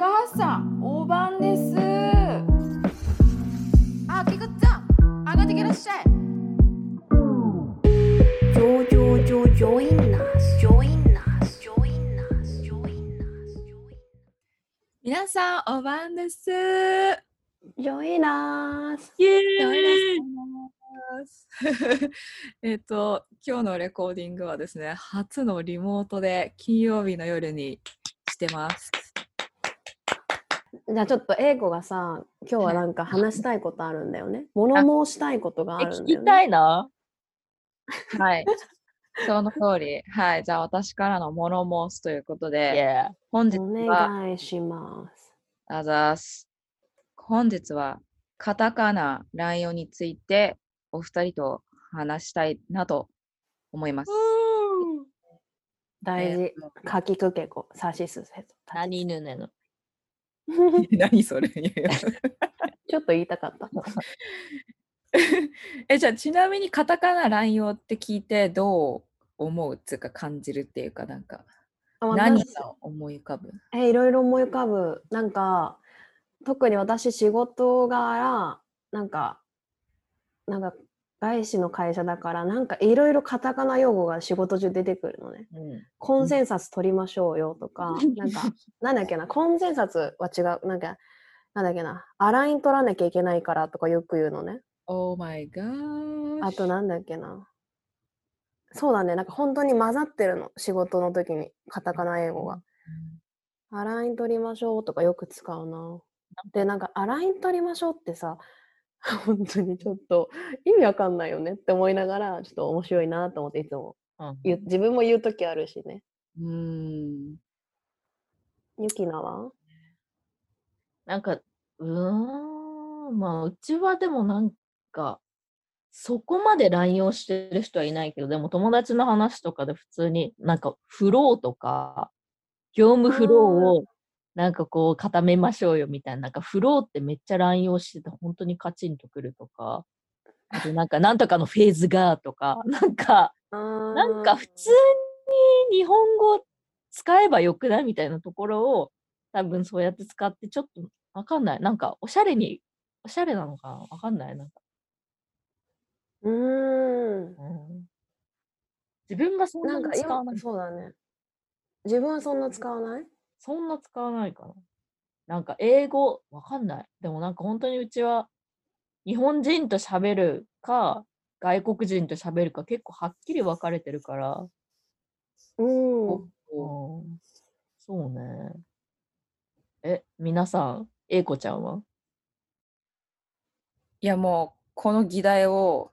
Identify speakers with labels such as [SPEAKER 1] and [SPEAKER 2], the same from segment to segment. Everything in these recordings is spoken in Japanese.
[SPEAKER 1] 母さん、お晩です。あ、キクちゃん、上がってきらっしゃい。
[SPEAKER 2] Jo, jo, jo, join us, join us, join us, join us, join
[SPEAKER 1] 皆さん、お晩です。
[SPEAKER 2] join us.
[SPEAKER 1] イエーイえっと、今日のレコーディングはですね、初のリモートで金曜日の夜にしてます。
[SPEAKER 2] じゃあちょっと英子がさ、今日はなんか話したいことあるんだよね。物申したいことがあ
[SPEAKER 3] え、
[SPEAKER 2] るんだよ
[SPEAKER 3] 聞きた
[SPEAKER 2] ね。
[SPEAKER 3] いな？
[SPEAKER 1] はい。その通り。はい。じゃあ私からの物申すということ
[SPEAKER 3] い
[SPEAKER 1] で、
[SPEAKER 3] や、
[SPEAKER 1] 本日
[SPEAKER 2] お
[SPEAKER 1] は、
[SPEAKER 2] 願いします。
[SPEAKER 1] あざーす。本日は、カタカナ、ライオンについて、お二人と話したいなと思います。
[SPEAKER 2] 大事かきくけこ、さしすせと。
[SPEAKER 3] 何犬なの
[SPEAKER 1] 何それ
[SPEAKER 2] ちょっと言いたかった。
[SPEAKER 1] え、じゃあちなみにカタカナ乱用って聞いてどう思うっていうか感じるっていうかなんか
[SPEAKER 2] あ
[SPEAKER 1] 何
[SPEAKER 2] 私
[SPEAKER 1] が思い浮かぶ？
[SPEAKER 2] えいろいろ思い浮かぶ。なんか、特に私仕事柄、なんか、なんか、外資の会社だから、なんかいろいろカタカナ用語が仕事中出てくるのね。
[SPEAKER 3] うん。
[SPEAKER 2] コンセンサス取りましょうよとか、なんか、なんだっけな、コンセンサスは違う、なんか、なんだっけな、アライン取らなきゃいけないからとかよく言うのね。
[SPEAKER 1] ?Oh my god.
[SPEAKER 2] あとなんだっけな。そうだね、なんか本当に混ざってるの、仕事の時に、カタカナ英語が。アライン取りましょうとかよく使うな。で、なんか、アライン取りましょうってさ、本当にちょっと意味わかんないよねって思いながら、ちょっと面白いなと思っていつも
[SPEAKER 3] うん
[SPEAKER 2] 自分も言う時あるしね。
[SPEAKER 1] うーん。
[SPEAKER 2] ゆきなは？
[SPEAKER 3] なんか、うーん、まあ、うちはでもなんか、そこまで乱用してる人はいないけど、でも友達の話とかで普通に、なんか、フローとか、業務フローを、なんかこう、固めましょうよみたいな、なんか、フローってめっちゃ乱用してて、本当にカチンとくるとか、あとなんか、なんとかのフェーズがとか、なんか、な
[SPEAKER 2] なん
[SPEAKER 3] か普通に日本語使えばよくないみたいなところを多分そうやって使ってちょっとわかんない。なんかおしゃれに、おしゃれなのかな？わかんない。なんか、
[SPEAKER 2] うーん。
[SPEAKER 3] うん自分がそん
[SPEAKER 2] な
[SPEAKER 3] に使わない。
[SPEAKER 2] そうだね。自分はそんな使わない？
[SPEAKER 3] そんな使わないかな。なんか英語わかんない。でもなんか本当にうちは日本人と喋るか外国人と喋るか結構はっきり分かれてるから。
[SPEAKER 2] うん。
[SPEAKER 3] うんそうね。え、皆さん、英子ちゃんは？い
[SPEAKER 1] やもうこの議題を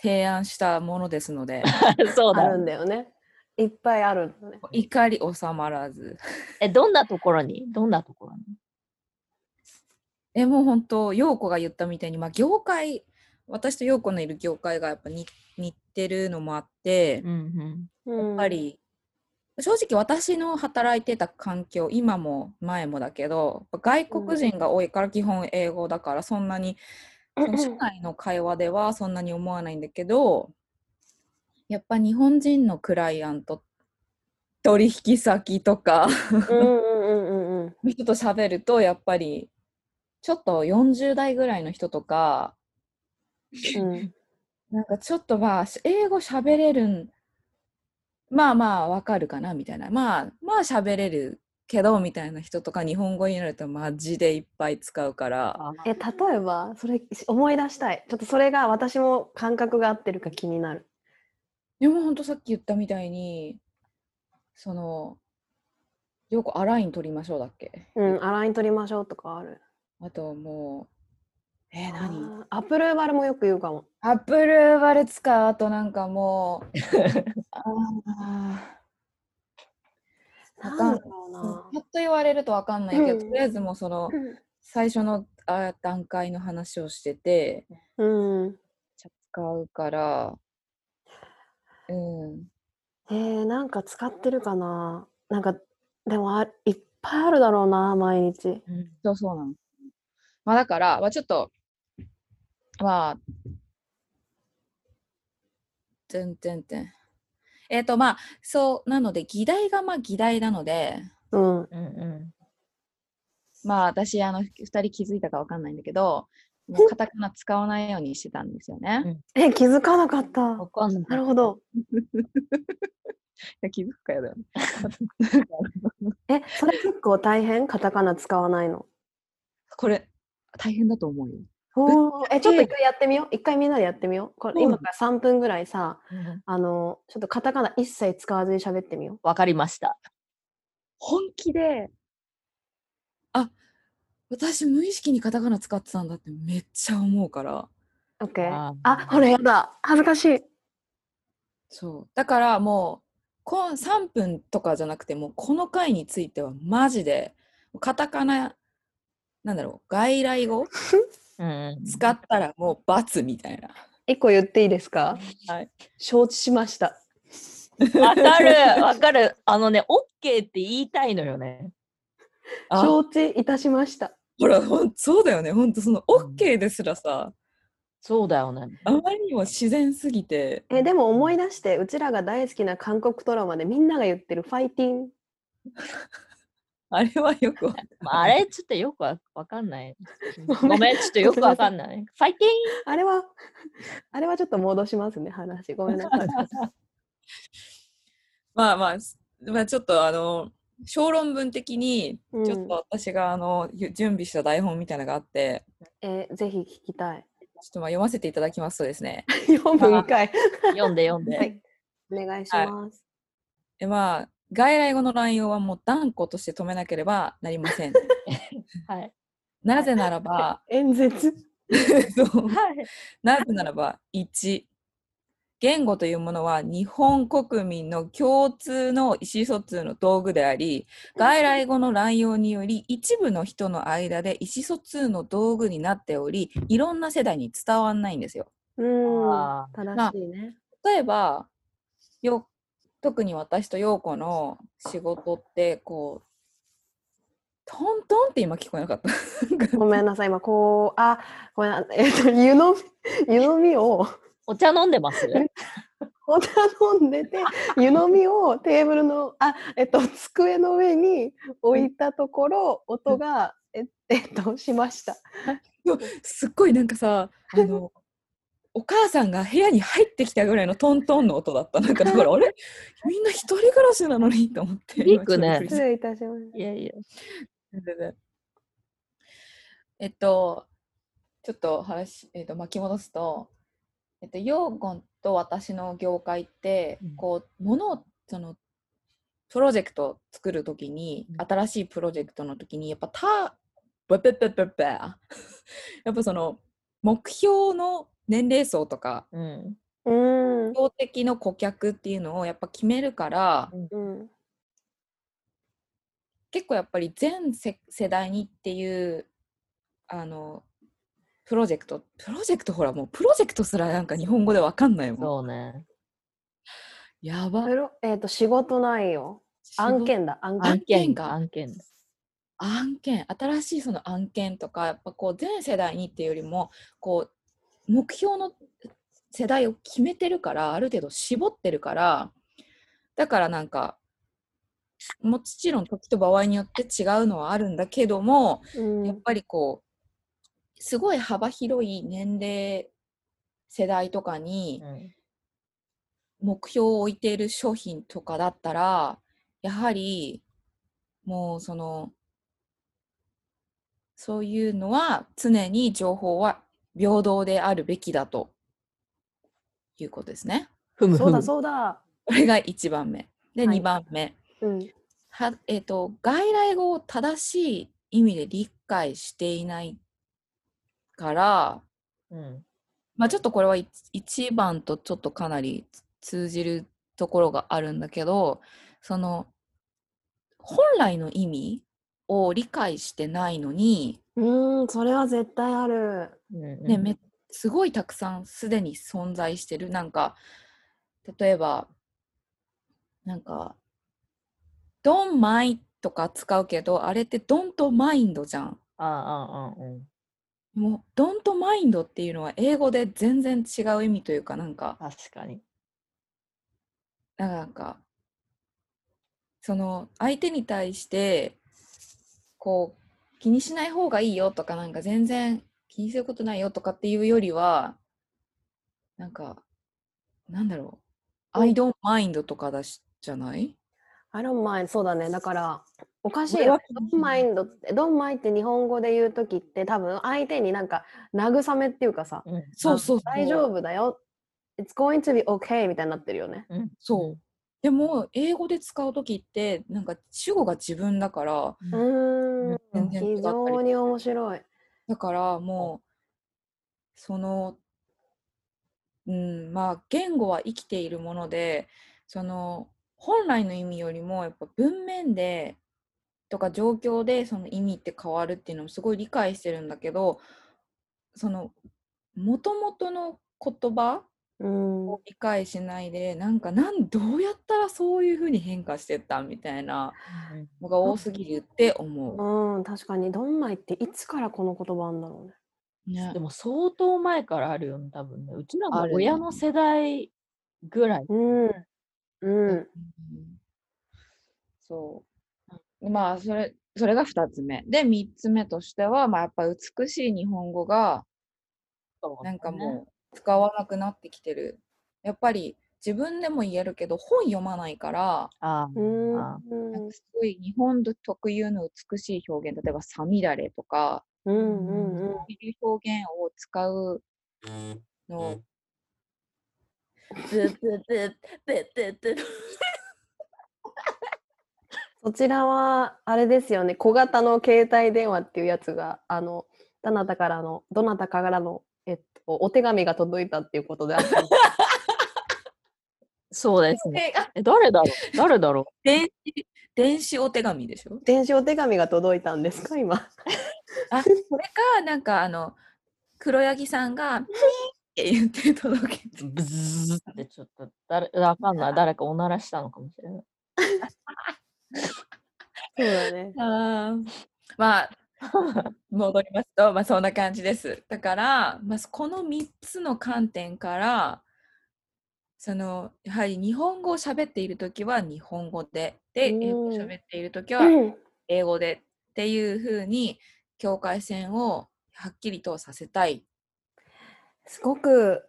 [SPEAKER 1] 提案したものですので
[SPEAKER 3] そうだ
[SPEAKER 2] ある。んだよね。いっぱいあるのね。
[SPEAKER 1] 怒り収まらず。
[SPEAKER 3] え、どんなところに？どんなところに？
[SPEAKER 1] えもう本当陽子が言ったみたいにまあ業界私と陽子のいる業界がやっぱ似似てるのもあって、
[SPEAKER 3] ん
[SPEAKER 2] や
[SPEAKER 1] やっぱり正直私の働いてた環境今も前もだけど外国人が多いから基本英語だからそんなにその社内の会話ではそんなに思わないんだけどやっぱ日本人のクライアント取引先とか人と喋るとやっぱりちょっと40代ぐらいの人とか
[SPEAKER 2] うん
[SPEAKER 1] なんかちょっとまあし英語喋れるんまあまあわかるかなみたいなまあまあ喋れるけどみたいな人とか日本語になるとマジでいっぱい使うから
[SPEAKER 2] え、例えば、それ思い出したい。ちょっとそれが私も感覚が合ってるか気になる。
[SPEAKER 1] でもほんとさっき言ったみたいにそのよくアライン取りましょうだっけ？
[SPEAKER 2] うん、アライン取りましょうとかある。
[SPEAKER 1] あともうえー、何？
[SPEAKER 2] あーアプルーバルもよく言うかも。
[SPEAKER 1] アップルバル使うあとなんかもう。あー。わかん
[SPEAKER 2] なんだろうな。
[SPEAKER 1] パッと言われるとわかんないけど、
[SPEAKER 2] うん。
[SPEAKER 1] とりあえずもうその最初のあ段階の話をしてて。
[SPEAKER 2] うん。
[SPEAKER 1] 使うからうん
[SPEAKER 2] えー、なんか使ってるかな？なんか、でもあいっぱいあるだろうな、毎日。
[SPEAKER 3] うん
[SPEAKER 1] そうそうなのまあだから、まあ、ちょっとまあてんてんてんえっ、とまあそうなので議題がまあ議題なので
[SPEAKER 2] うん。
[SPEAKER 3] うんうん
[SPEAKER 1] まあ私、あの、2人気づいたかわかんないんだけど、もうカタカナ使わないようにしてたんですよね。
[SPEAKER 2] え、気づかなかった。
[SPEAKER 3] わかんない。
[SPEAKER 2] なるほど。
[SPEAKER 1] いや気づくかよだよね。
[SPEAKER 2] え、それ結構大変？カタカナ使わないの。
[SPEAKER 1] これ、大変だと思うよ。
[SPEAKER 2] おーえ、ちょっと一回やってみよう。一回みんなでやってみよう。これ
[SPEAKER 1] うん
[SPEAKER 2] 今から3分ぐらいさ、
[SPEAKER 3] うん
[SPEAKER 2] あの、ちょっとカタカナ一切使わずに喋ってみよ
[SPEAKER 3] わかりました。
[SPEAKER 1] 本気で、あ私無意識にカタカナ使ってたんだってめっちゃ思うから。
[SPEAKER 2] う。OK。
[SPEAKER 3] あー
[SPEAKER 2] あ、ほらやだ。恥ずかしい。
[SPEAKER 1] そう。だからもう、こん3分とかじゃなくて、もうこの回についてはマジで、カタカナ、なんだろう、外来語？使ったらもう罰みたいな。
[SPEAKER 2] 一個言っていいですか？
[SPEAKER 1] はい。
[SPEAKER 2] 承知しました。
[SPEAKER 3] わかる、わかる。あのね、OK って言いたいのよね。
[SPEAKER 1] あ
[SPEAKER 2] 承知いたしました。
[SPEAKER 1] ほら、ほんそうだよね。ほんとその
[SPEAKER 3] うん
[SPEAKER 1] OK ですらさ、
[SPEAKER 3] そうだよね。
[SPEAKER 1] あまりにも自然すぎて、
[SPEAKER 2] え、でも思い出して、うちらが大好きな韓国ドラマでみんなが言ってるファイティン。
[SPEAKER 1] あれはよくわかん
[SPEAKER 3] まあ、あれちょっとよくわわかんない。ごめん、ちょっとよくわかんない。ファイティ
[SPEAKER 2] あれは、あれはちょっと戻しますね、話。ごめんなさい。
[SPEAKER 1] まあまあ、すまあ、ちょっとあの、小論文的に、
[SPEAKER 2] うん
[SPEAKER 1] ちょっと私があの、ゆ準備した台本みたいなのがあって、
[SPEAKER 2] えーぜひ聞きたい。
[SPEAKER 1] ちょっとまあ読ませていただきますとですね、
[SPEAKER 2] 読むんかい。
[SPEAKER 3] ン 読んで読んで。
[SPEAKER 2] はい。お願いします。
[SPEAKER 1] えまあ、外来語の乱用はもう断固として止めなければなりません。
[SPEAKER 3] はい。
[SPEAKER 1] なぜならば、
[SPEAKER 2] 演説。
[SPEAKER 1] そう
[SPEAKER 3] はい。
[SPEAKER 1] なぜならば、1、言語というものは日本国民の共通の意思疎通の道具であり、外来語の乱用により一部の人の間で意思疎通の道具になっており、いろんな世代に伝わんないんですよ。
[SPEAKER 2] うん。
[SPEAKER 3] あ
[SPEAKER 2] 正しいね。
[SPEAKER 1] 例えば、よ特に私と陽子の仕事って、こう、トントンって今聞こえなかった。
[SPEAKER 2] ごめんなさい。今こう、あ、ごめんなえっと、湯飲み、湯飲みを、
[SPEAKER 3] お茶飲んでます？
[SPEAKER 2] お茶飲んでて、湯飲みをテーブルの、あ、えっと、机の上に置いたところ、音が、ええっと、しました。
[SPEAKER 1] すっごいなんかさ、あの、お母さんが部屋に入ってきたぐらいのトントンの音だった。なんかだから、あれ？みんな一人暮らしなのにと思って。
[SPEAKER 3] 響くね
[SPEAKER 1] 今ちょっとびっくりし
[SPEAKER 2] 失礼いたしまし
[SPEAKER 3] いやいや。
[SPEAKER 1] えっと、ちょっと話、えっと、巻き戻すと、えっと、ヨーゴンと私の業界って、
[SPEAKER 3] うん
[SPEAKER 1] こう、ものを、その、プロジェクト作るときに、
[SPEAKER 3] うん
[SPEAKER 1] 新しいプロジェクトのときに、やっぱた、ブブブブブやっぱその、目標の年齢層とか、
[SPEAKER 3] うん。
[SPEAKER 2] た。うん。
[SPEAKER 1] 標的の顧客っていうのをやっぱ決めるから、
[SPEAKER 2] うん。
[SPEAKER 1] 結構やっぱり全世世代にっていうあのプロジェクトプロジェクトほらもうプロジェクトすらなんか日本語でわかんないもん
[SPEAKER 3] そうね。
[SPEAKER 1] やば
[SPEAKER 2] えっと、仕事内容。案件だ、案件。
[SPEAKER 3] 案件
[SPEAKER 1] か
[SPEAKER 3] 案件。
[SPEAKER 1] 案件新しいその案件とかやっぱこう全世代にっていうよりもこう目標の世代を決めてるからある程度絞ってるからだからなんかもちろん時と場合によって違うのはあるんだけども、
[SPEAKER 2] うん
[SPEAKER 1] やっぱりこうすごい幅広い年齢世代とかに
[SPEAKER 3] うん
[SPEAKER 1] 目標を置いている商品とかだったらやはりもうそのそういうのは常に情報は平等であるべきだということですね。
[SPEAKER 3] ふむふむ。
[SPEAKER 2] そうだ、そうだ。
[SPEAKER 1] これが1番目。で、
[SPEAKER 2] はい
[SPEAKER 1] 2番目。
[SPEAKER 2] うん。
[SPEAKER 1] はえっと外来語を正しい意味で理解していないから、
[SPEAKER 3] うん。
[SPEAKER 1] まあ、ちょっとこれは1番とちょっとかなり通じるところがあるんだけどその本来の意味を理解してないのに、
[SPEAKER 2] うん、それは絶対ある。
[SPEAKER 3] うん
[SPEAKER 1] ねめすごいたくさんすでに存在してるなんか例えばなんか「don't mind」とか使うけどあれって「don't mind」じゃん。
[SPEAKER 3] ああ、ああ、うん。
[SPEAKER 1] もう「don't mind」っていうのは英語で全然違う意味というかなんか。
[SPEAKER 3] 確かに。
[SPEAKER 1] なんかその相手に対してこう気にしない方がいいよとかなんか全然気にすることないよとかっていうよりはなんかなんだろう、
[SPEAKER 2] うん。
[SPEAKER 1] I don't mind とかだしじゃない
[SPEAKER 2] ？I don't mind そうだね。だからおかしい
[SPEAKER 1] 俺は
[SPEAKER 2] よね don't mind って don't mind って日本語で言う時って多分相手になんか慰めっていうかさ
[SPEAKER 3] うん。
[SPEAKER 1] そうそう
[SPEAKER 2] 大丈夫だよ。It's going to be okay みたいになってるよね。
[SPEAKER 3] うん
[SPEAKER 1] そう。でも英語で使う時ってなんか主語が自分だから
[SPEAKER 2] うーん。非常に面白い。
[SPEAKER 1] だからもうそのうんまあ言語は生きているものでその本来の意味よりもやっぱ文面でとか状況でその意味って変わるっていうのもすごい理解してるんだけどそのもともとの言葉
[SPEAKER 2] うん。
[SPEAKER 1] を理解しないでなんかなんどうやったらそういうふうに変化してったみたいなのが多すぎるって思
[SPEAKER 2] う。ん確かに。ドンマイっていつからこの言葉あんだろうね。
[SPEAKER 1] う。ね。
[SPEAKER 3] でも相当前からあるよね、多分ね。うちらの親の世代ぐらい。
[SPEAKER 2] うんうん
[SPEAKER 1] うん。そう。まあ、それ、それが2つ目。で、3つ目としては、まあ、やっぱ美しい日本語が、なんかもう使わなくなってきてる。やっぱり自分でも言えるけど、本読まないから、
[SPEAKER 3] あ
[SPEAKER 1] なんかすごい日本特有の美しい表現、例えば、さみだれとか、
[SPEAKER 2] うんうんうん。
[SPEAKER 1] そういう表現を使うの、
[SPEAKER 2] そちらはあれですよね小型の携帯電話っていうやつがあのどなたからのどなたかからのえっとお手紙が届いたっていうことであった
[SPEAKER 3] そうですね。
[SPEAKER 1] あ
[SPEAKER 3] え、誰だろう？誰だろ
[SPEAKER 1] 電子電子お手紙でしょ？
[SPEAKER 2] 電子お手紙が届いたんですか？今
[SPEAKER 1] あ、それか、なんかあの、黒柳さんが、ピーって言って届けて。
[SPEAKER 3] うブズーってちょっと、誰、わかんない。誰かおならしたのかもしれない。
[SPEAKER 2] そうだね。
[SPEAKER 1] あー。まあ、戻りますと、まあそんな感じです。だから、まあ、この3つの観点から、そのやはり日本語を喋っているときは日本語で、で、英語を
[SPEAKER 2] うん
[SPEAKER 1] 喋っているときは
[SPEAKER 2] うん。
[SPEAKER 1] 英語でっていうふうに境界線をはっきりとさせたい。
[SPEAKER 2] すごく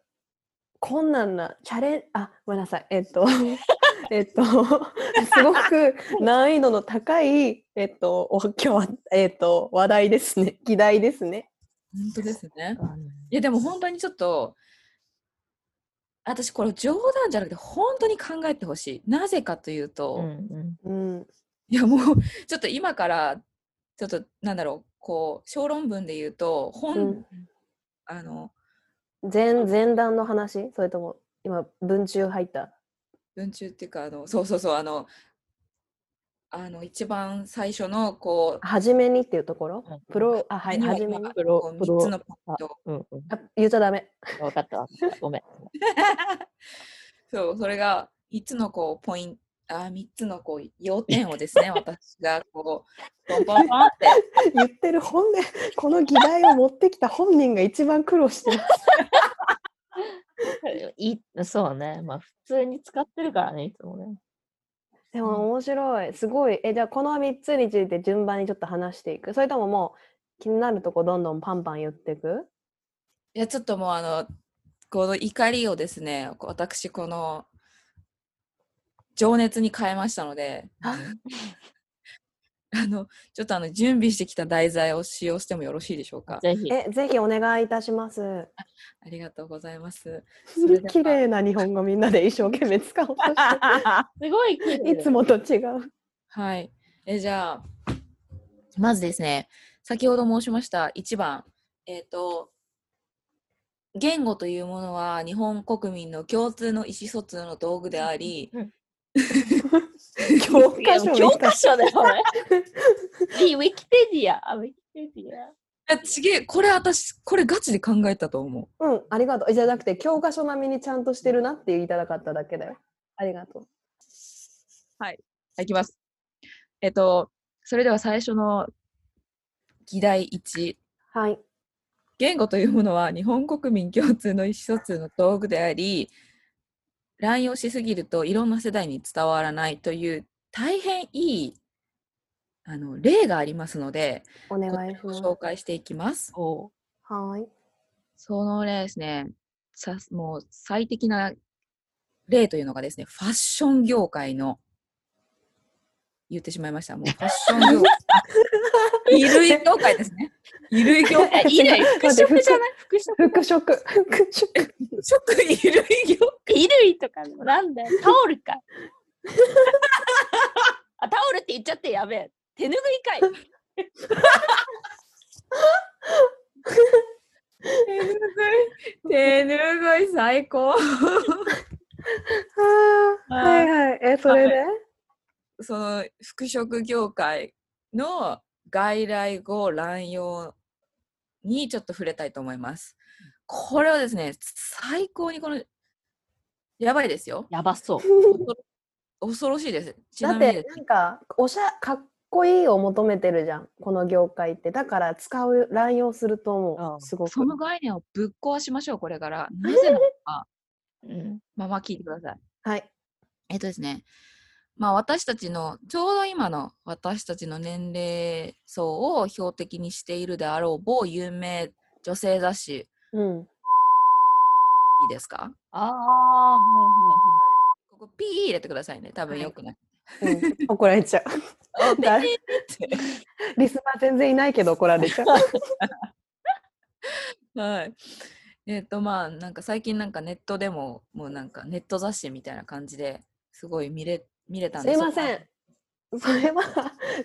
[SPEAKER 2] 困難なチャレンあごめんなさい。えっと えっと すごく難易度の高いえっとお今日はえっと話題ですね。議題ですね。
[SPEAKER 1] 本当ですね。い。やでも本当にちょっと私これ冗談じゃなくて本当に考えてほしい。なぜかというと、
[SPEAKER 3] うんうん
[SPEAKER 2] うん。
[SPEAKER 1] いやもうちょっと今からちょっとなんだろうこう小論文で言うと本、
[SPEAKER 2] うん。
[SPEAKER 1] あの
[SPEAKER 2] 前前段の話？それとも今文中入った？
[SPEAKER 1] 文中っていうかあのそうそうそうあのあの一番最初のこう
[SPEAKER 2] 初めにっていうところ？
[SPEAKER 3] うん。
[SPEAKER 2] プロあはい初めに？
[SPEAKER 1] まあ
[SPEAKER 3] プロプロ。
[SPEAKER 1] 3つのポイント。
[SPEAKER 3] うんうん。
[SPEAKER 2] あ言っちゃダメ。
[SPEAKER 3] わかったわ。かった。ごめん。
[SPEAKER 1] そうそれが3つのこうポイントあ3つのこう要点をですね 私がこうポンポンポンって。
[SPEAKER 2] 言ってる本でこの議題を持ってきた本人が一番苦労してます
[SPEAKER 3] いそうね。まあ普通に使ってるからね、いつもね。
[SPEAKER 2] でも面白い。すごい。えじゃあこの3つについて順番にちょっと話していく？それとももう気になるとこどんどんパンパン言っていく？
[SPEAKER 1] いやちょっともうあのこの怒りをですね私この情熱に変えましたので
[SPEAKER 2] あ
[SPEAKER 1] あのちょっとあの準備してきた題材を使用してもよろしいでしょうか？
[SPEAKER 3] ぜひ。
[SPEAKER 2] えぜひお願いいたします。
[SPEAKER 1] ありがとうございます。
[SPEAKER 2] 綺麗な日本語みんなで一生懸命使おうとし
[SPEAKER 3] すごい綺麗。
[SPEAKER 2] ていつもと違う。
[SPEAKER 1] はい。えじゃあまずですね先ほど申しました1番。えっ、と言語というものは日本国民の共通の意思疎通の道具であり、
[SPEAKER 2] 教科書
[SPEAKER 3] 教科書だよね。ウィキペディア。あウィキペディア。
[SPEAKER 1] あちげえこれ私これガチで考えたと思う
[SPEAKER 2] うん、ありがとう。じゃなくて、教科書並みにちゃんとしてるなって言いたかっただけだよ。ありがとう。
[SPEAKER 1] はい、いきます。えっと、それでは最初の議題1。
[SPEAKER 2] はい。
[SPEAKER 1] 言語というものは日本国民共通の意思疎通の道具であり、乱用しすぎるといろんな世代に伝わらないという大変いいあの例がありますので、
[SPEAKER 2] お願いし
[SPEAKER 1] ご
[SPEAKER 2] ます。
[SPEAKER 1] 紹介していきます。
[SPEAKER 3] お
[SPEAKER 2] はーい。
[SPEAKER 1] その例ですね、さもう最適な例というのがですね、ファッション業界の言ってしまいました。もうファッション業界。衣類業界ですね。衣類業界。
[SPEAKER 3] 衣類、服飾じゃない？服飾。
[SPEAKER 2] 服飾、服飾。
[SPEAKER 1] 食衣類業
[SPEAKER 3] 衣類とかなんだよ。タオルか。あ、タオルって言っちゃってやべえ。手拭いかい。
[SPEAKER 1] 手ぬぐい。手ぬぐい最高。
[SPEAKER 2] はいはい。え、それで、
[SPEAKER 1] その服飾業界の外来語乱用にちょっと触れたいと思います。これはですね、最高にこの、やばいですよ。
[SPEAKER 3] やばそう。
[SPEAKER 1] 恐ろしいです。ち
[SPEAKER 2] だっ
[SPEAKER 1] なみに
[SPEAKER 2] て、なんか、おしゃ、かっこいいを求めてるじゃん。この業界って。だから、使う、乱用すると思
[SPEAKER 3] あ
[SPEAKER 2] う。すごく。
[SPEAKER 1] その概念をぶっ壊しましょう、これから。なぜなのか、
[SPEAKER 3] うん。
[SPEAKER 1] まあまあ聞いてください。
[SPEAKER 2] はい。
[SPEAKER 1] えっとですね、まあ私たちの、ちょうど今の私たちの年齢層を標的にしているであろう某有名女性雑誌、
[SPEAKER 2] うん。
[SPEAKER 1] いいですか？
[SPEAKER 3] ああ、はい
[SPEAKER 1] ここピー入れてくださいね。多分
[SPEAKER 2] はい
[SPEAKER 1] よくない。
[SPEAKER 2] うん、怒られちゃう。リスナー全然いないけど怒られちゃう。
[SPEAKER 1] はい。えっ、とまあなんか最近なんかネットでももうなんかネット雑誌みたいな感じですごい見れ見れたん
[SPEAKER 2] す
[SPEAKER 1] です
[SPEAKER 2] いません。それは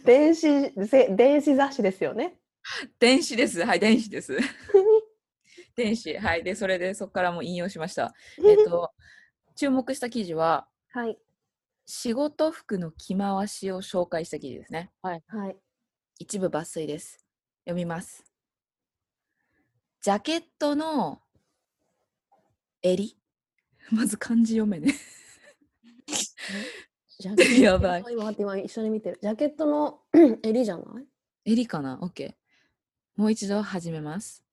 [SPEAKER 2] 電子ぜ電子雑誌ですよね。
[SPEAKER 1] 電子です。はい、電子です。電子。はい。で、それでそこからも引用しました。えっ、と、注目した記事は、
[SPEAKER 2] はい。
[SPEAKER 1] 仕事服の着回しを紹介した記事ですね。
[SPEAKER 2] はい。
[SPEAKER 1] 一部抜粋です。読みます。ジャケットの襟？まず漢字読めね。
[SPEAKER 2] ジャケット
[SPEAKER 1] やばい。
[SPEAKER 2] 今待って今一緒に見てる。ジャケットの 襟じゃない？
[SPEAKER 1] 襟かな ?OK。もう一度始めます。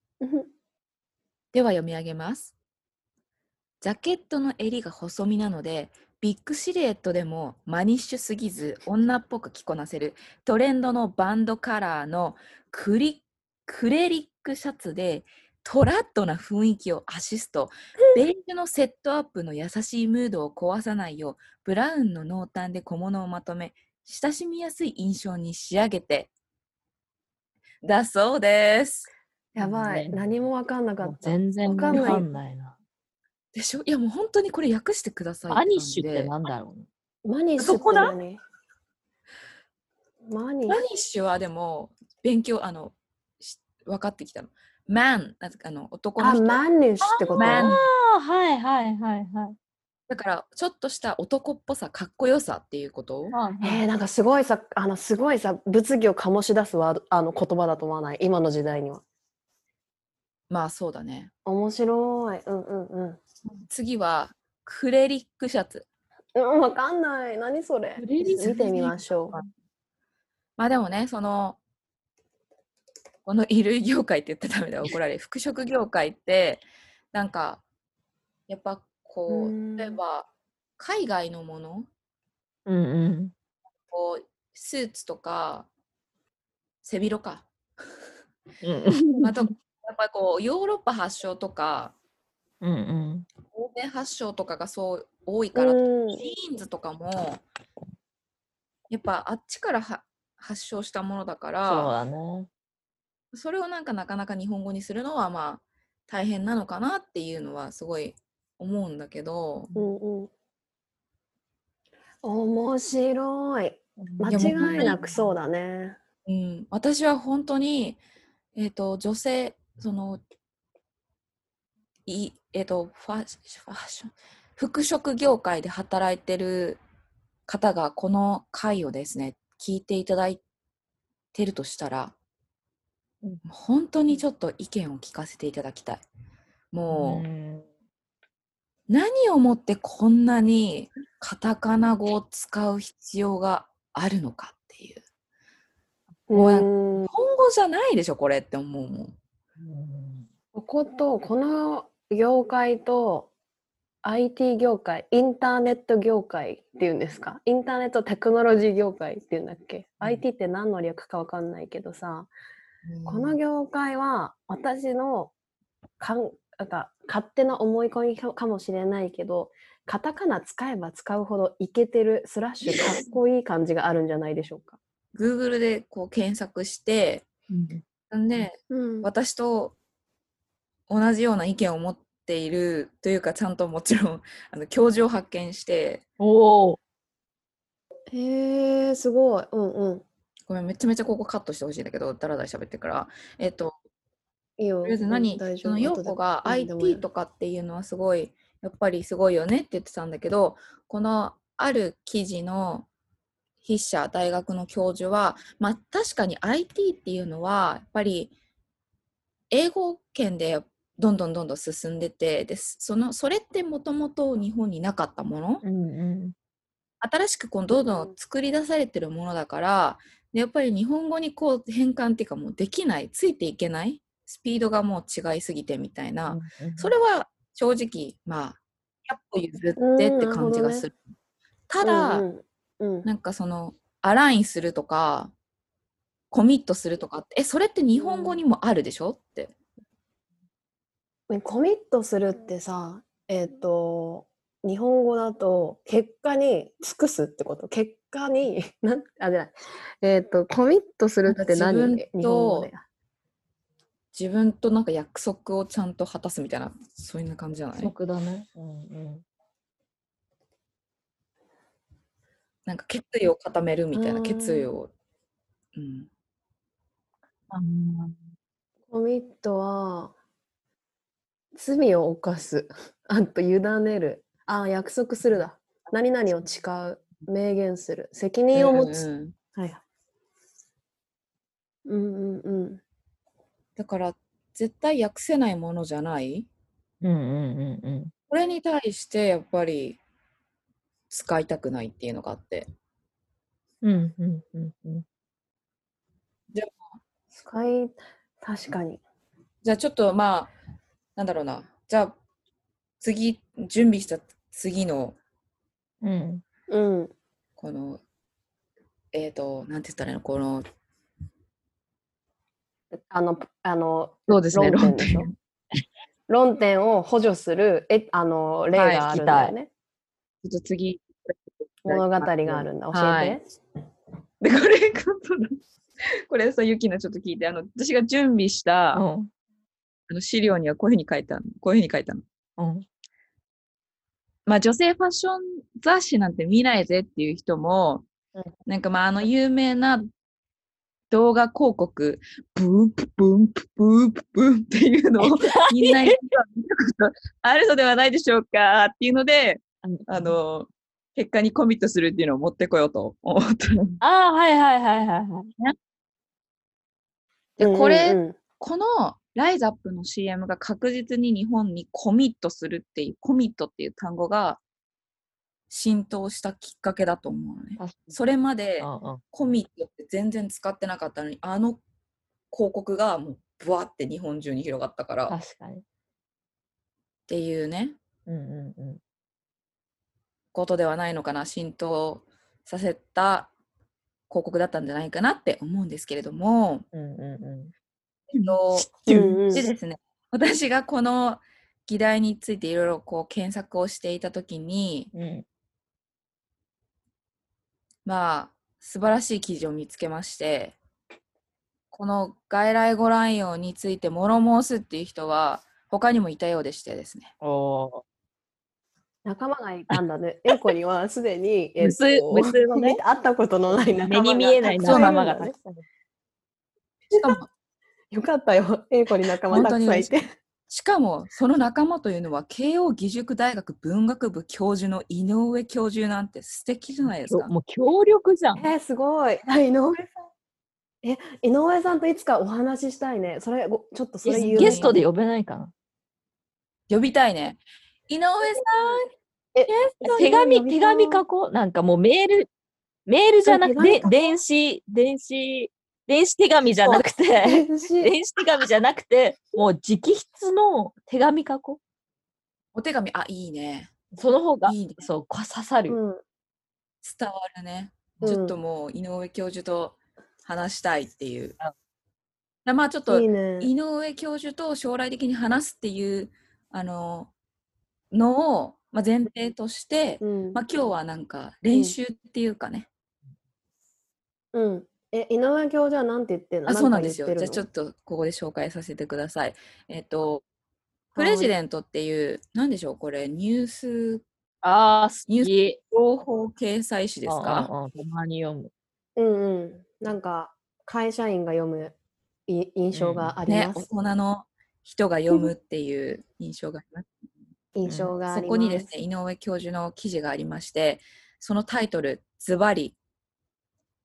[SPEAKER 1] では読み上げます。ジャケットの襟が細身なので、ビッグシルエットでもマニッシュすぎず女っぽく着こなせるトレンドのバンドカラーのクリクレリックシャツでトラッドな雰囲気をアシスト、ベージュのセットアップの優しいムードを壊さないよう、ブラウンの濃淡で小物をまとめ、親しみやすい印象に仕上げて、だそうです。
[SPEAKER 2] やばい。
[SPEAKER 3] ね
[SPEAKER 2] 何もわかんなかった。
[SPEAKER 3] 全然わ
[SPEAKER 2] わかんない
[SPEAKER 3] な。
[SPEAKER 1] でしょ？いやもう本当にこれ訳してください。
[SPEAKER 3] マニッシュってなんだろうね。
[SPEAKER 2] マニッシュって
[SPEAKER 1] そこだ
[SPEAKER 2] 何マニッ
[SPEAKER 1] シュはでも勉強あのし分かってきたの。マンなんか？あの男の
[SPEAKER 2] あ、
[SPEAKER 1] 人
[SPEAKER 2] マニッシュってこと？
[SPEAKER 3] ああ、はいはいはいはい。
[SPEAKER 1] だからちょっとした男っぽさかっこよさっていうこと？
[SPEAKER 2] えー、なんかすごいさ、あのすごいさ、物議を醸し出すワードあの言葉だと思わない？今の時代には。
[SPEAKER 1] まあそうだね。
[SPEAKER 2] 面白い。うんうんうん。
[SPEAKER 1] 次はクレリックシャツ。
[SPEAKER 2] うん、わかんない。何それ？
[SPEAKER 3] クレリック
[SPEAKER 2] 見てみましょう。
[SPEAKER 1] まあでもねそのこの衣類業界って言ったらダメだ怒られる。服飾業界ってなんかやっぱこ
[SPEAKER 2] う
[SPEAKER 1] うん。例えば海外のもの？
[SPEAKER 3] うんうん。
[SPEAKER 1] こうスーツとか背広か。
[SPEAKER 3] うん
[SPEAKER 1] あとやっぱりこうヨーロッパ発祥とか
[SPEAKER 3] うんうん。
[SPEAKER 1] 欧米発祥とかがそう多いから、
[SPEAKER 2] うん
[SPEAKER 1] ジーンズとかもやっぱあっちからは発祥したものだか
[SPEAKER 3] そう
[SPEAKER 1] ら
[SPEAKER 3] だね。
[SPEAKER 1] それをなんかなかなか日本語にするのはまあ大変なのかなっていうのはすごい思うんだけど
[SPEAKER 2] うんうん。面白い。間違いなくそうだね。
[SPEAKER 1] うん、私は本当に、えー、と女性そのい、えー、とファッシファッション服飾業界で働いてる方がこの回をですね聞いていただいてるとしたら、
[SPEAKER 3] うん
[SPEAKER 1] 本当にちょっと意見を聞かせていただきたい。もう、
[SPEAKER 3] ん
[SPEAKER 1] 何をもってこんなにカタカナ語を使う必要があるのかっていう。もう
[SPEAKER 2] うん。
[SPEAKER 1] 日本語じゃないでしょこれって思うもん。
[SPEAKER 3] うん
[SPEAKER 2] こことこの業界と IT 業界、インターネット業界っていうんですか？インターネットテクノロジー業界っていうんだっけ、
[SPEAKER 1] うん
[SPEAKER 2] ?IT って何の略かわかんないけどさ、この業界は私のかんなんか勝手な思い込みかかもしれないけど、カタカナ使えば使うほどイケてるスラッシュかっこいい感じがあるんじゃないでしょうか。
[SPEAKER 1] Google でこう検索して、んで、
[SPEAKER 2] うん
[SPEAKER 1] 私と同じような意見を持っているというか、ちゃんともちろんあの教授を発見して、
[SPEAKER 3] おお。
[SPEAKER 2] へえ、すごい。うんうん。
[SPEAKER 1] ごめん、めちゃめちゃここカットしてほしいんだけど、だらだら喋ってるから。えっと、
[SPEAKER 2] いいよ。
[SPEAKER 1] とりあえず
[SPEAKER 2] うん
[SPEAKER 1] 何、その陽子が IT
[SPEAKER 2] る。
[SPEAKER 1] とかっていうのはすごい、やっぱりすごいよねって言ってたんだけど、このある記事の筆者、大学の教授は、まあ確かに IT っていうのは、やっぱり英語圏でどんどんどんどん進んでて、でそのそれってもともと日本になかったもの、
[SPEAKER 3] うんう
[SPEAKER 1] 新しくこうどんどん作り出されてるものだから、でやっぱり日本語にこう変換っていうかもうできない、ついていけない、スピードがもう違いすぎてみたいな、
[SPEAKER 3] ん。
[SPEAKER 1] それは正直、まあ、100歩譲ってって感じがする。ただ、
[SPEAKER 2] うんうんうん
[SPEAKER 1] なんかその、アラインするとか、コミットするとかって、え、それって日本語にもあるでしょ？って。
[SPEAKER 2] ねコミットするってさ、えっ、と、日本語だと、結果に尽くすってこと？結果に、なん、あ、じゃない。えっ、と、コミットするって何
[SPEAKER 1] か自分と。自分となんか約束をちゃんと果たすみたいな、そういう感じじゃない？
[SPEAKER 3] 即だね。うんうん。
[SPEAKER 1] なんか決意を固めるみたいな、
[SPEAKER 2] うん
[SPEAKER 1] 決意を。うん。
[SPEAKER 3] あ
[SPEAKER 2] コミットは、罪を犯す。あと、委ねる。あ、約束するだ。何々を誓う。明言する。責任を持つ。
[SPEAKER 1] うんうん
[SPEAKER 2] はいはい。うんうんうん。
[SPEAKER 1] だから、絶対訳せないものじゃない？
[SPEAKER 3] うんうんうんうん。
[SPEAKER 1] これに対して、やっぱり、使いたくないっていうのがあって。
[SPEAKER 3] うんうんうんうん。
[SPEAKER 2] 使い、確かに。
[SPEAKER 1] じゃあちょっとまあ、なんだろうな。じゃあ、次、準備した次の、
[SPEAKER 3] うん。
[SPEAKER 2] うん。
[SPEAKER 1] この、えっ、と、なんて言ったらいいの？この、
[SPEAKER 2] あの、あの、
[SPEAKER 1] そうです
[SPEAKER 2] 論点でしょ？論点を補助するえあの例があるんだよね。
[SPEAKER 1] ちょっと次。
[SPEAKER 2] 物語があるんだ。教
[SPEAKER 1] はい
[SPEAKER 2] えて。
[SPEAKER 1] で、これ、そうだこれさ、ゆきなちょっと聞いて、あの、私が準備した、あ
[SPEAKER 3] うん。
[SPEAKER 1] の資料にはこういうふうに書いたの。こういうふうに書いたの。
[SPEAKER 3] うん。
[SPEAKER 1] まあ、女性ファッション雑誌なんて見ないぜっていう人も、
[SPEAKER 2] うん
[SPEAKER 1] なんかまあ、あの有名な動画広告、ブープブープブープブーっていうのを みんな見たことあるのではないでしょうかっていうので、あの、結果にコミットするっていうのを持ってこようと思ったの。
[SPEAKER 3] ああ、はいはいはいはいはい。
[SPEAKER 1] で、これ、
[SPEAKER 2] うんうん
[SPEAKER 1] このライズアップの CM が確実に日本にコミットするっていう、コミットっていう単語が浸透したきっかけだと思うのね。それまでコミットって全然使ってなかったのに、あの広告がもうブワって日本中に広がったからっ
[SPEAKER 3] 確かに。
[SPEAKER 1] ていうね、
[SPEAKER 3] うんうんうん。
[SPEAKER 1] ことではないのかな、浸透させた広告だったんじゃないかなって思うんですけれども、
[SPEAKER 3] うんうんう
[SPEAKER 2] んうん
[SPEAKER 1] でですね、私がこの議題についていろいろこう検索をしていたときに、
[SPEAKER 3] ん。うん。
[SPEAKER 1] まあ、素晴らしい記事を見つけまして、この外来語乱用について物申すっていう人は他にもいたようでしてですね。
[SPEAKER 3] おー
[SPEAKER 2] 仲間がいたんだね。エイコにはすでに、えっ
[SPEAKER 3] 無数
[SPEAKER 2] と
[SPEAKER 3] 無数のね
[SPEAKER 2] 会ったことのない仲間が
[SPEAKER 3] 目に見えない仲間が。
[SPEAKER 1] しかも、
[SPEAKER 2] よかったよ。エイコに仲間たくさんいて。
[SPEAKER 1] しかもその仲間というのは慶応義塾大学文学部教授の井上教授なんて素敵じゃないですか。
[SPEAKER 3] もう強力じゃん。
[SPEAKER 2] えー、すごい。あ井上さん。え、井上さんといつかお話ししたいね。それ、ごちょっとそれ言う
[SPEAKER 3] ゲストで呼べないかな。
[SPEAKER 1] 呼びたいね。井上さ
[SPEAKER 3] 手紙、手紙書こう。なんかもうメール、メールじゃなくて、電子、電子、電子手紙じゃなくて、
[SPEAKER 2] 電子
[SPEAKER 3] 手紙じゃなくて、もう直筆の手紙書こ
[SPEAKER 1] ん、お手紙、あ、いいね。
[SPEAKER 3] その方が
[SPEAKER 1] いいね
[SPEAKER 3] そうこ刺さる。
[SPEAKER 2] うん。
[SPEAKER 1] 伝わるね。
[SPEAKER 2] うん
[SPEAKER 1] ちょっともう井上教授と話したいっていう
[SPEAKER 3] あ。
[SPEAKER 1] だまあちょっと
[SPEAKER 2] いいね。
[SPEAKER 1] 井上教授と将来的に話すっていうあののを、まあ、前提として、
[SPEAKER 2] うん
[SPEAKER 1] まあ、今日はなんか練習っていうかね、
[SPEAKER 2] うん。え、井上教授はなんて言ってんの？
[SPEAKER 1] あそうなんですよじゃあちょっとここで紹介させてくださいえっ、と
[SPEAKER 2] はい
[SPEAKER 1] プレジデントっていうなんでしょうこれニュース
[SPEAKER 3] あ
[SPEAKER 1] ニュース
[SPEAKER 3] き。
[SPEAKER 1] 情報掲載誌ですか、
[SPEAKER 3] うんうんうんたまに読む。
[SPEAKER 2] うんうん。なんか、会社員が読むい印象があり
[SPEAKER 1] ね大
[SPEAKER 2] ます。
[SPEAKER 1] 人の人が読むっていう印象があります
[SPEAKER 2] 印象があ
[SPEAKER 1] そ
[SPEAKER 2] ります。
[SPEAKER 1] こにですね、井上教授の記事がありまして、そのタイトル、ズバリ、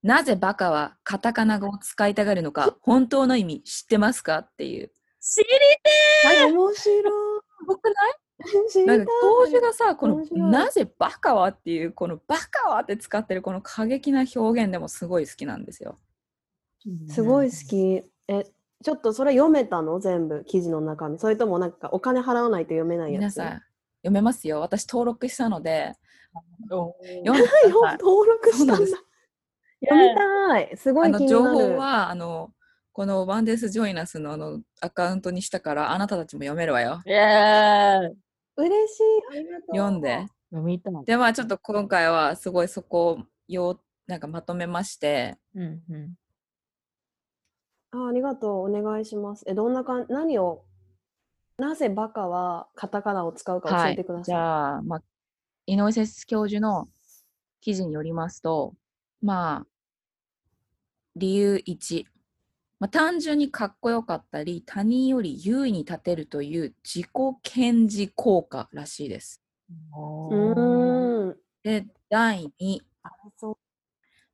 [SPEAKER 1] なぜバカはカタカナ語を使いたがるのか、本当の意味知ってますか？っていう。
[SPEAKER 3] 知り
[SPEAKER 2] はい、面白い。
[SPEAKER 1] 僕ない
[SPEAKER 2] 知りた
[SPEAKER 1] ないんか教授がさ、このなぜバカはっていう、このバカはって使ってるこの過激な表現でもすごい好きなんですよ。
[SPEAKER 2] すごい好。き。え、ちょっとそれ読めたの？全部、記事の中身。それともなんかお金払わないと読めないやつ？
[SPEAKER 1] 皆さん、読めますよ。私登録したので、
[SPEAKER 3] お
[SPEAKER 1] 読んでくだ
[SPEAKER 2] はい
[SPEAKER 1] さい。
[SPEAKER 2] 登録したんだ。読みたい。すごい気になる。
[SPEAKER 1] 情報はあのこのワンデースジョイナスのあのアカウントにしたからあなたたちも読めるわよ。
[SPEAKER 2] 嬉しい。ありがとう。
[SPEAKER 1] 読んで。
[SPEAKER 3] 読みたい。
[SPEAKER 1] でまあちょっと今回はすごいそこをよなんかまとめまして
[SPEAKER 3] うんうん。
[SPEAKER 2] あありがとう。お願いします。え、どんなかん、何を、なぜバカはカタカナを使うか教えてくだ
[SPEAKER 1] じ
[SPEAKER 2] さい。
[SPEAKER 1] ゃあ、まあ、井上節教授の記事によりますとまあ理由1、まあ、単純にかっこよかったり他人より優位に立てるという自己顕示効果らしいです。
[SPEAKER 2] うーん。
[SPEAKER 1] で第2
[SPEAKER 2] あそう。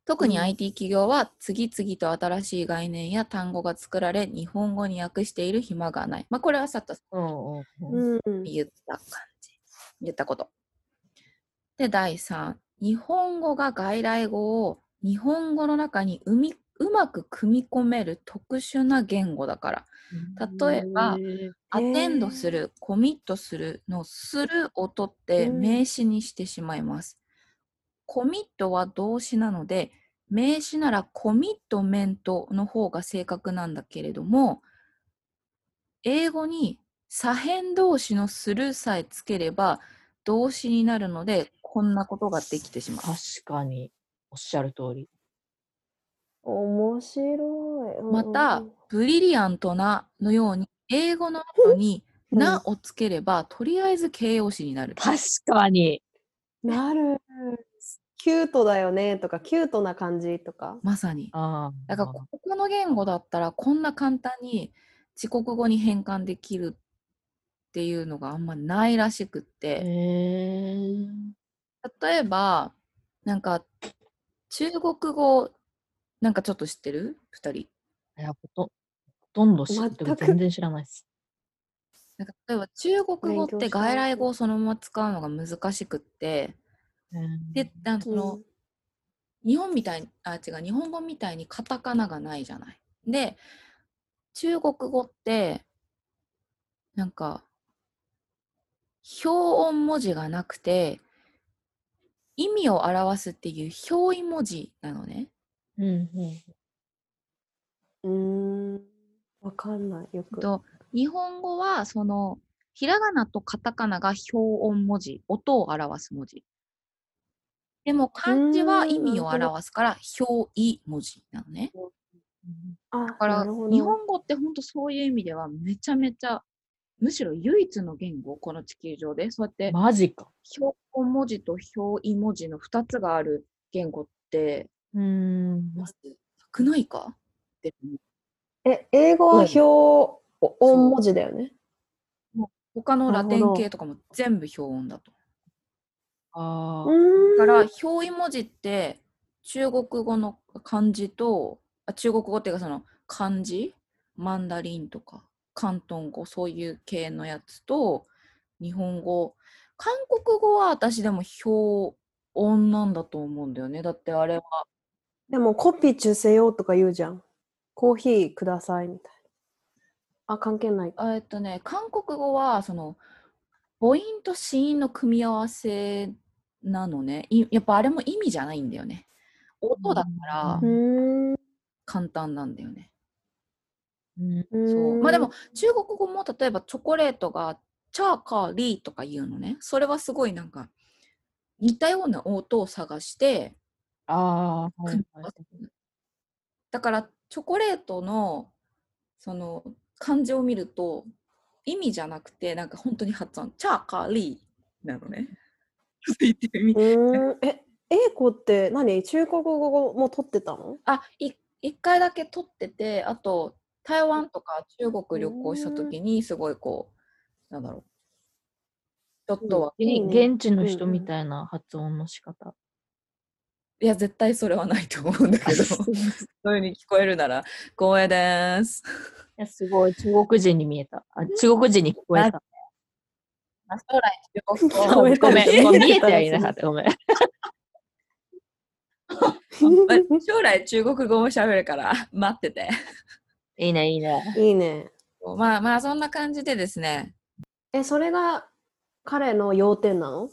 [SPEAKER 1] 特に
[SPEAKER 2] うん
[SPEAKER 1] IT 企業は次々と新しい概念や単語が作られ日本語に訳している暇がない。まあこれはさっと。言った感じ。言ったこと。で、第3、日本語が外来語を日本語の中にうみうまく組み込める特殊な言語だから。例えばアテンドする、コミットするのするを取って
[SPEAKER 2] うん
[SPEAKER 1] 名詞にしてしまいます。コミットは動詞なので、名詞ならコミットメントの方が正確なんだけれども、英語に左辺動詞のするさえつければ動詞になるので、こんなことができてしまう。
[SPEAKER 3] 確かに、おっしゃる通り。
[SPEAKER 2] 面白い。うん
[SPEAKER 1] また、ブリリアントなのように、英語の後に
[SPEAKER 2] うん
[SPEAKER 1] なをつければ、とりあえず形容詞になる。
[SPEAKER 3] 確かに。
[SPEAKER 2] なる。キュートだよねとか、キュートな感じとか。
[SPEAKER 1] まさに。
[SPEAKER 3] あ
[SPEAKER 1] だから、ここの言語だったら、こんな簡単に自国語に変換できるっていうのがあんまないらしくっ
[SPEAKER 3] へ
[SPEAKER 1] て、
[SPEAKER 3] ー
[SPEAKER 1] 例えば、なんか、中国語、なんかちょっと知ってる？二人。
[SPEAKER 3] いや、ほとほとんど知ってる
[SPEAKER 2] 全
[SPEAKER 3] 然知らないです。
[SPEAKER 1] なんか例えば中国語って外来語をそのまま使うのが難しくって、で、なんかその、
[SPEAKER 2] うん
[SPEAKER 1] 日本みたいに、あ、違う、日本語みたいにカタカナがないじゃない。で、中国語って、なんか、表音文字がなくて、意味を表すっていう表意文字なのね。
[SPEAKER 3] うんうん
[SPEAKER 2] うーん。わかんない。よく。
[SPEAKER 1] と日本語は、その、ひらがなとカタカナが表音文字、音を表す文字。でも漢字は意味を表すから表意文字なのね。
[SPEAKER 2] あ、
[SPEAKER 1] だから日本語って本当そういう意味ではめちゃめちゃむしろ唯一の言語この地球上でそうやって
[SPEAKER 3] マジか。
[SPEAKER 1] 表音文字と表意文字の2つがある言語って
[SPEAKER 3] うーん。
[SPEAKER 1] まず少ないか？
[SPEAKER 2] え、英語は表音文字だよね？
[SPEAKER 1] 他のラテン系とかも全部表音だと。
[SPEAKER 3] ああ。
[SPEAKER 1] だから表意文字って中国語の漢字とあ中国語っていうかその漢字？マンダリンとか広東語そういう系のやつと日本語。韓国語は私でも表音なんだと思うんだよね。だってあれは
[SPEAKER 2] でも、コピー中せよとか言うじゃん。コーヒーくださいみたいな。あ、関係ない。
[SPEAKER 1] あえっとね韓国語はその母音と子音の組み合わせなのね。いやっぱあれも意味じゃないんだよね。音だから。簡単なんだよね。
[SPEAKER 3] うん
[SPEAKER 1] そうまあでも中国語も例えばチョコレートがチャーカーリーとか言うのね。それはすごいなんか似たような音を探して
[SPEAKER 3] ああ、はい
[SPEAKER 1] 組み合わせるだからチョコレートのその漢字を見ると意味じゃなくてなんか本当に発音チャーカーリーなのね。言ってみ
[SPEAKER 2] うーん。え、英語って何？中国語も取ってたの？
[SPEAKER 1] あい一回だけ取っててあと台湾とか中国旅行した時にすごいこうなんだろう。ちょっとは、
[SPEAKER 3] 現地の人みたいな発音の仕方。
[SPEAKER 1] いや絶対それはないと思うんだけどそういうふうに聞こえるなら光栄です。
[SPEAKER 3] いやすごい中国人に見えた。あ中国人に聞こえた。
[SPEAKER 1] 将来中国
[SPEAKER 2] 聞
[SPEAKER 1] 語
[SPEAKER 2] こえた
[SPEAKER 3] ごめん、ごめん 見えて
[SPEAKER 2] ら
[SPEAKER 3] はいなかった。ごめん。
[SPEAKER 1] 将来中国語も喋るから待ってて。
[SPEAKER 3] いいね、いいね。
[SPEAKER 2] いいね。
[SPEAKER 1] まあまあそんな感じでですね
[SPEAKER 2] え、それが彼の要点なの？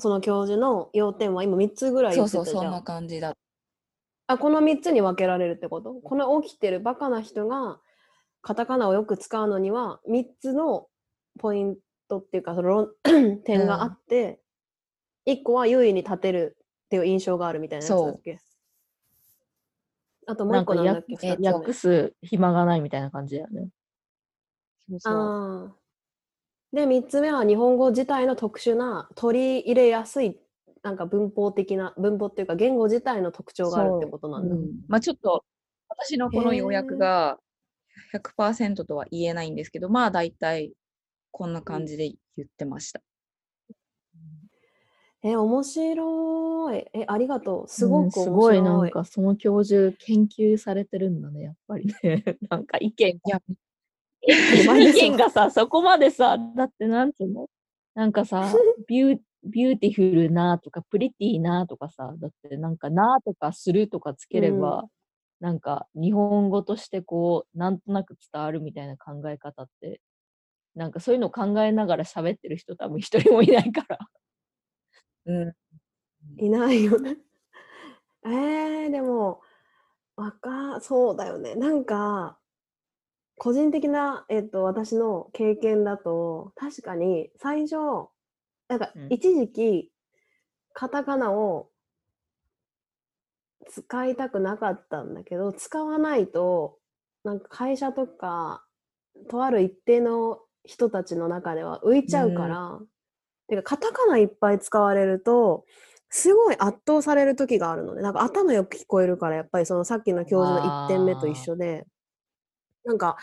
[SPEAKER 2] その教授の要点は今3つぐらい
[SPEAKER 1] そう。そうそんな感じだ
[SPEAKER 2] あ、この3つに分けられるってこと？この起きてるバカな人がカタカナをよく使うのには3つのポイントっていうかその論点があって、1個は優位に立てるっていう印象があるみたいなやつだっけ？あともう1個なんだっけ？
[SPEAKER 3] 訳す暇がないみたいな感じだよね。そうそう。
[SPEAKER 2] ああ。で、3つ目は日本語自体の特殊な取り入れやすいなんか文法的な文法っていうか言語自体の特徴があるってことなんだ。
[SPEAKER 1] うんまあちょっと私のこの要約が100%とは言えないんですけどまあ大体こんな感じで言ってました。
[SPEAKER 2] え、面白い。え、ありがとう。す
[SPEAKER 3] うん
[SPEAKER 2] ごく面白い。
[SPEAKER 3] すごいなんかその教授研究されてるんだね、やっぱりね。なんか意見
[SPEAKER 1] いや
[SPEAKER 3] 意見がさ、そこまでさ、だってなんつうの？なんかさ、ビュービューティフルなとか、プリティなとかさ、だってなんかなとかするとかつければ、なんか日本語としてこう、なんとなく伝わるみたいな考え方って、なんかそういうのを考えながら喋ってる人多分一人もいないから。
[SPEAKER 1] うん
[SPEAKER 2] いないよね。えー、でも、わか、そうだよね。なんか、個人的な、えっと、私の経験だと、確かに最初、なんか
[SPEAKER 3] うん。
[SPEAKER 2] 一時期、カタカナを使いたくなかったんだけど、使わないと、なんか会社とか、とある一定の人たちの中では浮いちゃうから、てか、カタカナいっぱい使われると、すごい圧倒される時があるので、なんか頭よく聞こえるから、やっぱりそのさっきの教授の1点目と一緒で、なんか、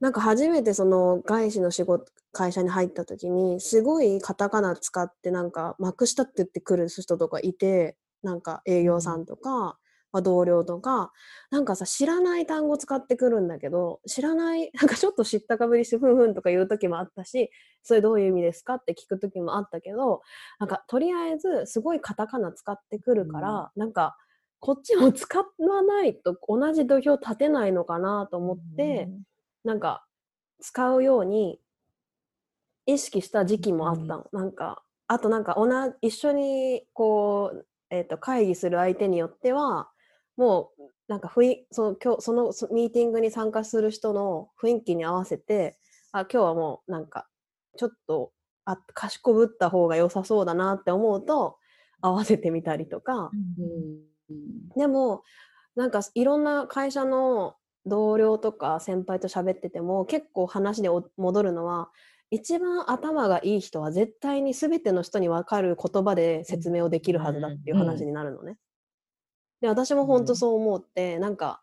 [SPEAKER 2] なんか初めてその外資の仕事、会社に入った時に、すごいカタカナ使ってなんかまくしたって言ってくる人とかいて、なんか営業さんとか、まあ、同僚とか、なんかさ、知らない単語使ってくるんだけど、知らない、なんかちょっと知ったかぶりして、ふんふんとか言う時もあったし、それどういう意味ですかって聞く時もあったけど、なんかとりあえずすごいカタカナ使ってくるから、なんかこっちも使わないと同じ土俵立てないのかなと思って、なんか使うように意識した時期もあったの。なんかあとなんか同じ一緒にこう、えー、と会議する相手によってはもうなんか雰囲その今日そのそミーティングに参加する人の雰囲気に合わせてあ今日はもうなんかちょっとあ賢ぶった方が良さそうだなって思うと合わせてみたりとか、でもなんかいろんな会社の同僚とか先輩と喋ってても結構話でお戻るのは一番頭がいい人は絶対に全ての人に分かる言葉で説明をできるはずだっていう話になるのね。で私も本当そう思って、なんか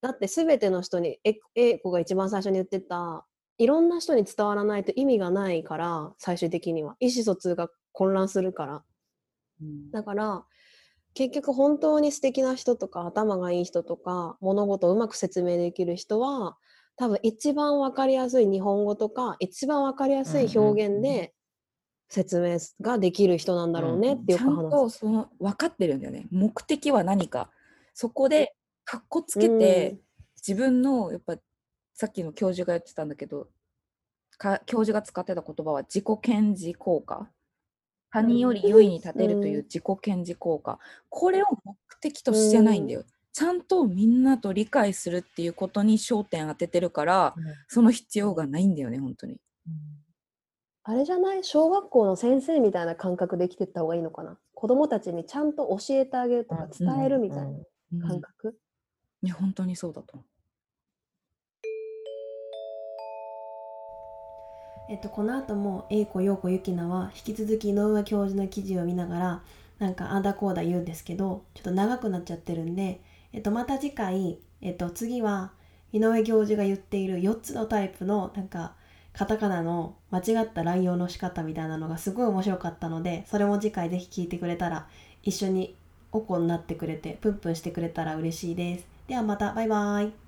[SPEAKER 2] だって全ての人にえ英子が一番最初に言ってたいろんな人に伝わらないと意味がないから最終的には。意思疎通が混乱するから。だから結局本当に素敵な人とか頭がいい人とか物事をうまく説明できる人は多分一番わかりやすい日本語とか一番わかりやすい表現で説明ができる人なんだろうねってよ
[SPEAKER 1] ちゃん
[SPEAKER 2] く話。す。
[SPEAKER 1] とその分かってるんだよね。目的は何か。そこでかっこつけて、自分のやっぱさっきの教授が言ってたんだけどか教授が使ってた言葉は自己顕示効果。他人より優位に立てるという自己顕示効果。これを目的としてないんだよ。ちゃんとみんなと理解するっていうことに焦点当ててるから、その必要がないんだよね、本当に。
[SPEAKER 2] あれじゃない？小学校の先生みたいな感覚で生きてった方がいいのかな？子供たちにちゃんと教えてあげるとか
[SPEAKER 3] うん
[SPEAKER 2] 伝えるみたいな
[SPEAKER 1] うん
[SPEAKER 2] 感覚、
[SPEAKER 1] いや、本当にそうだと思う。
[SPEAKER 2] えっと、この後も英子陽子ゆきなは引き続き井上教授の記事を見ながらなんかあーだこうだ言うんですけどちょっと長くなっちゃってるんで、えっと、また次回、えっと、次は井上教授が言っている4つのタイプのなんかカタカナの間違った乱用の仕方みたいなのがすごい面白かったのでそれも次回ぜひ聞いてくれたら一緒におこになってくれてプンプンしてくれたら嬉しいです。ではまたバイバーイ。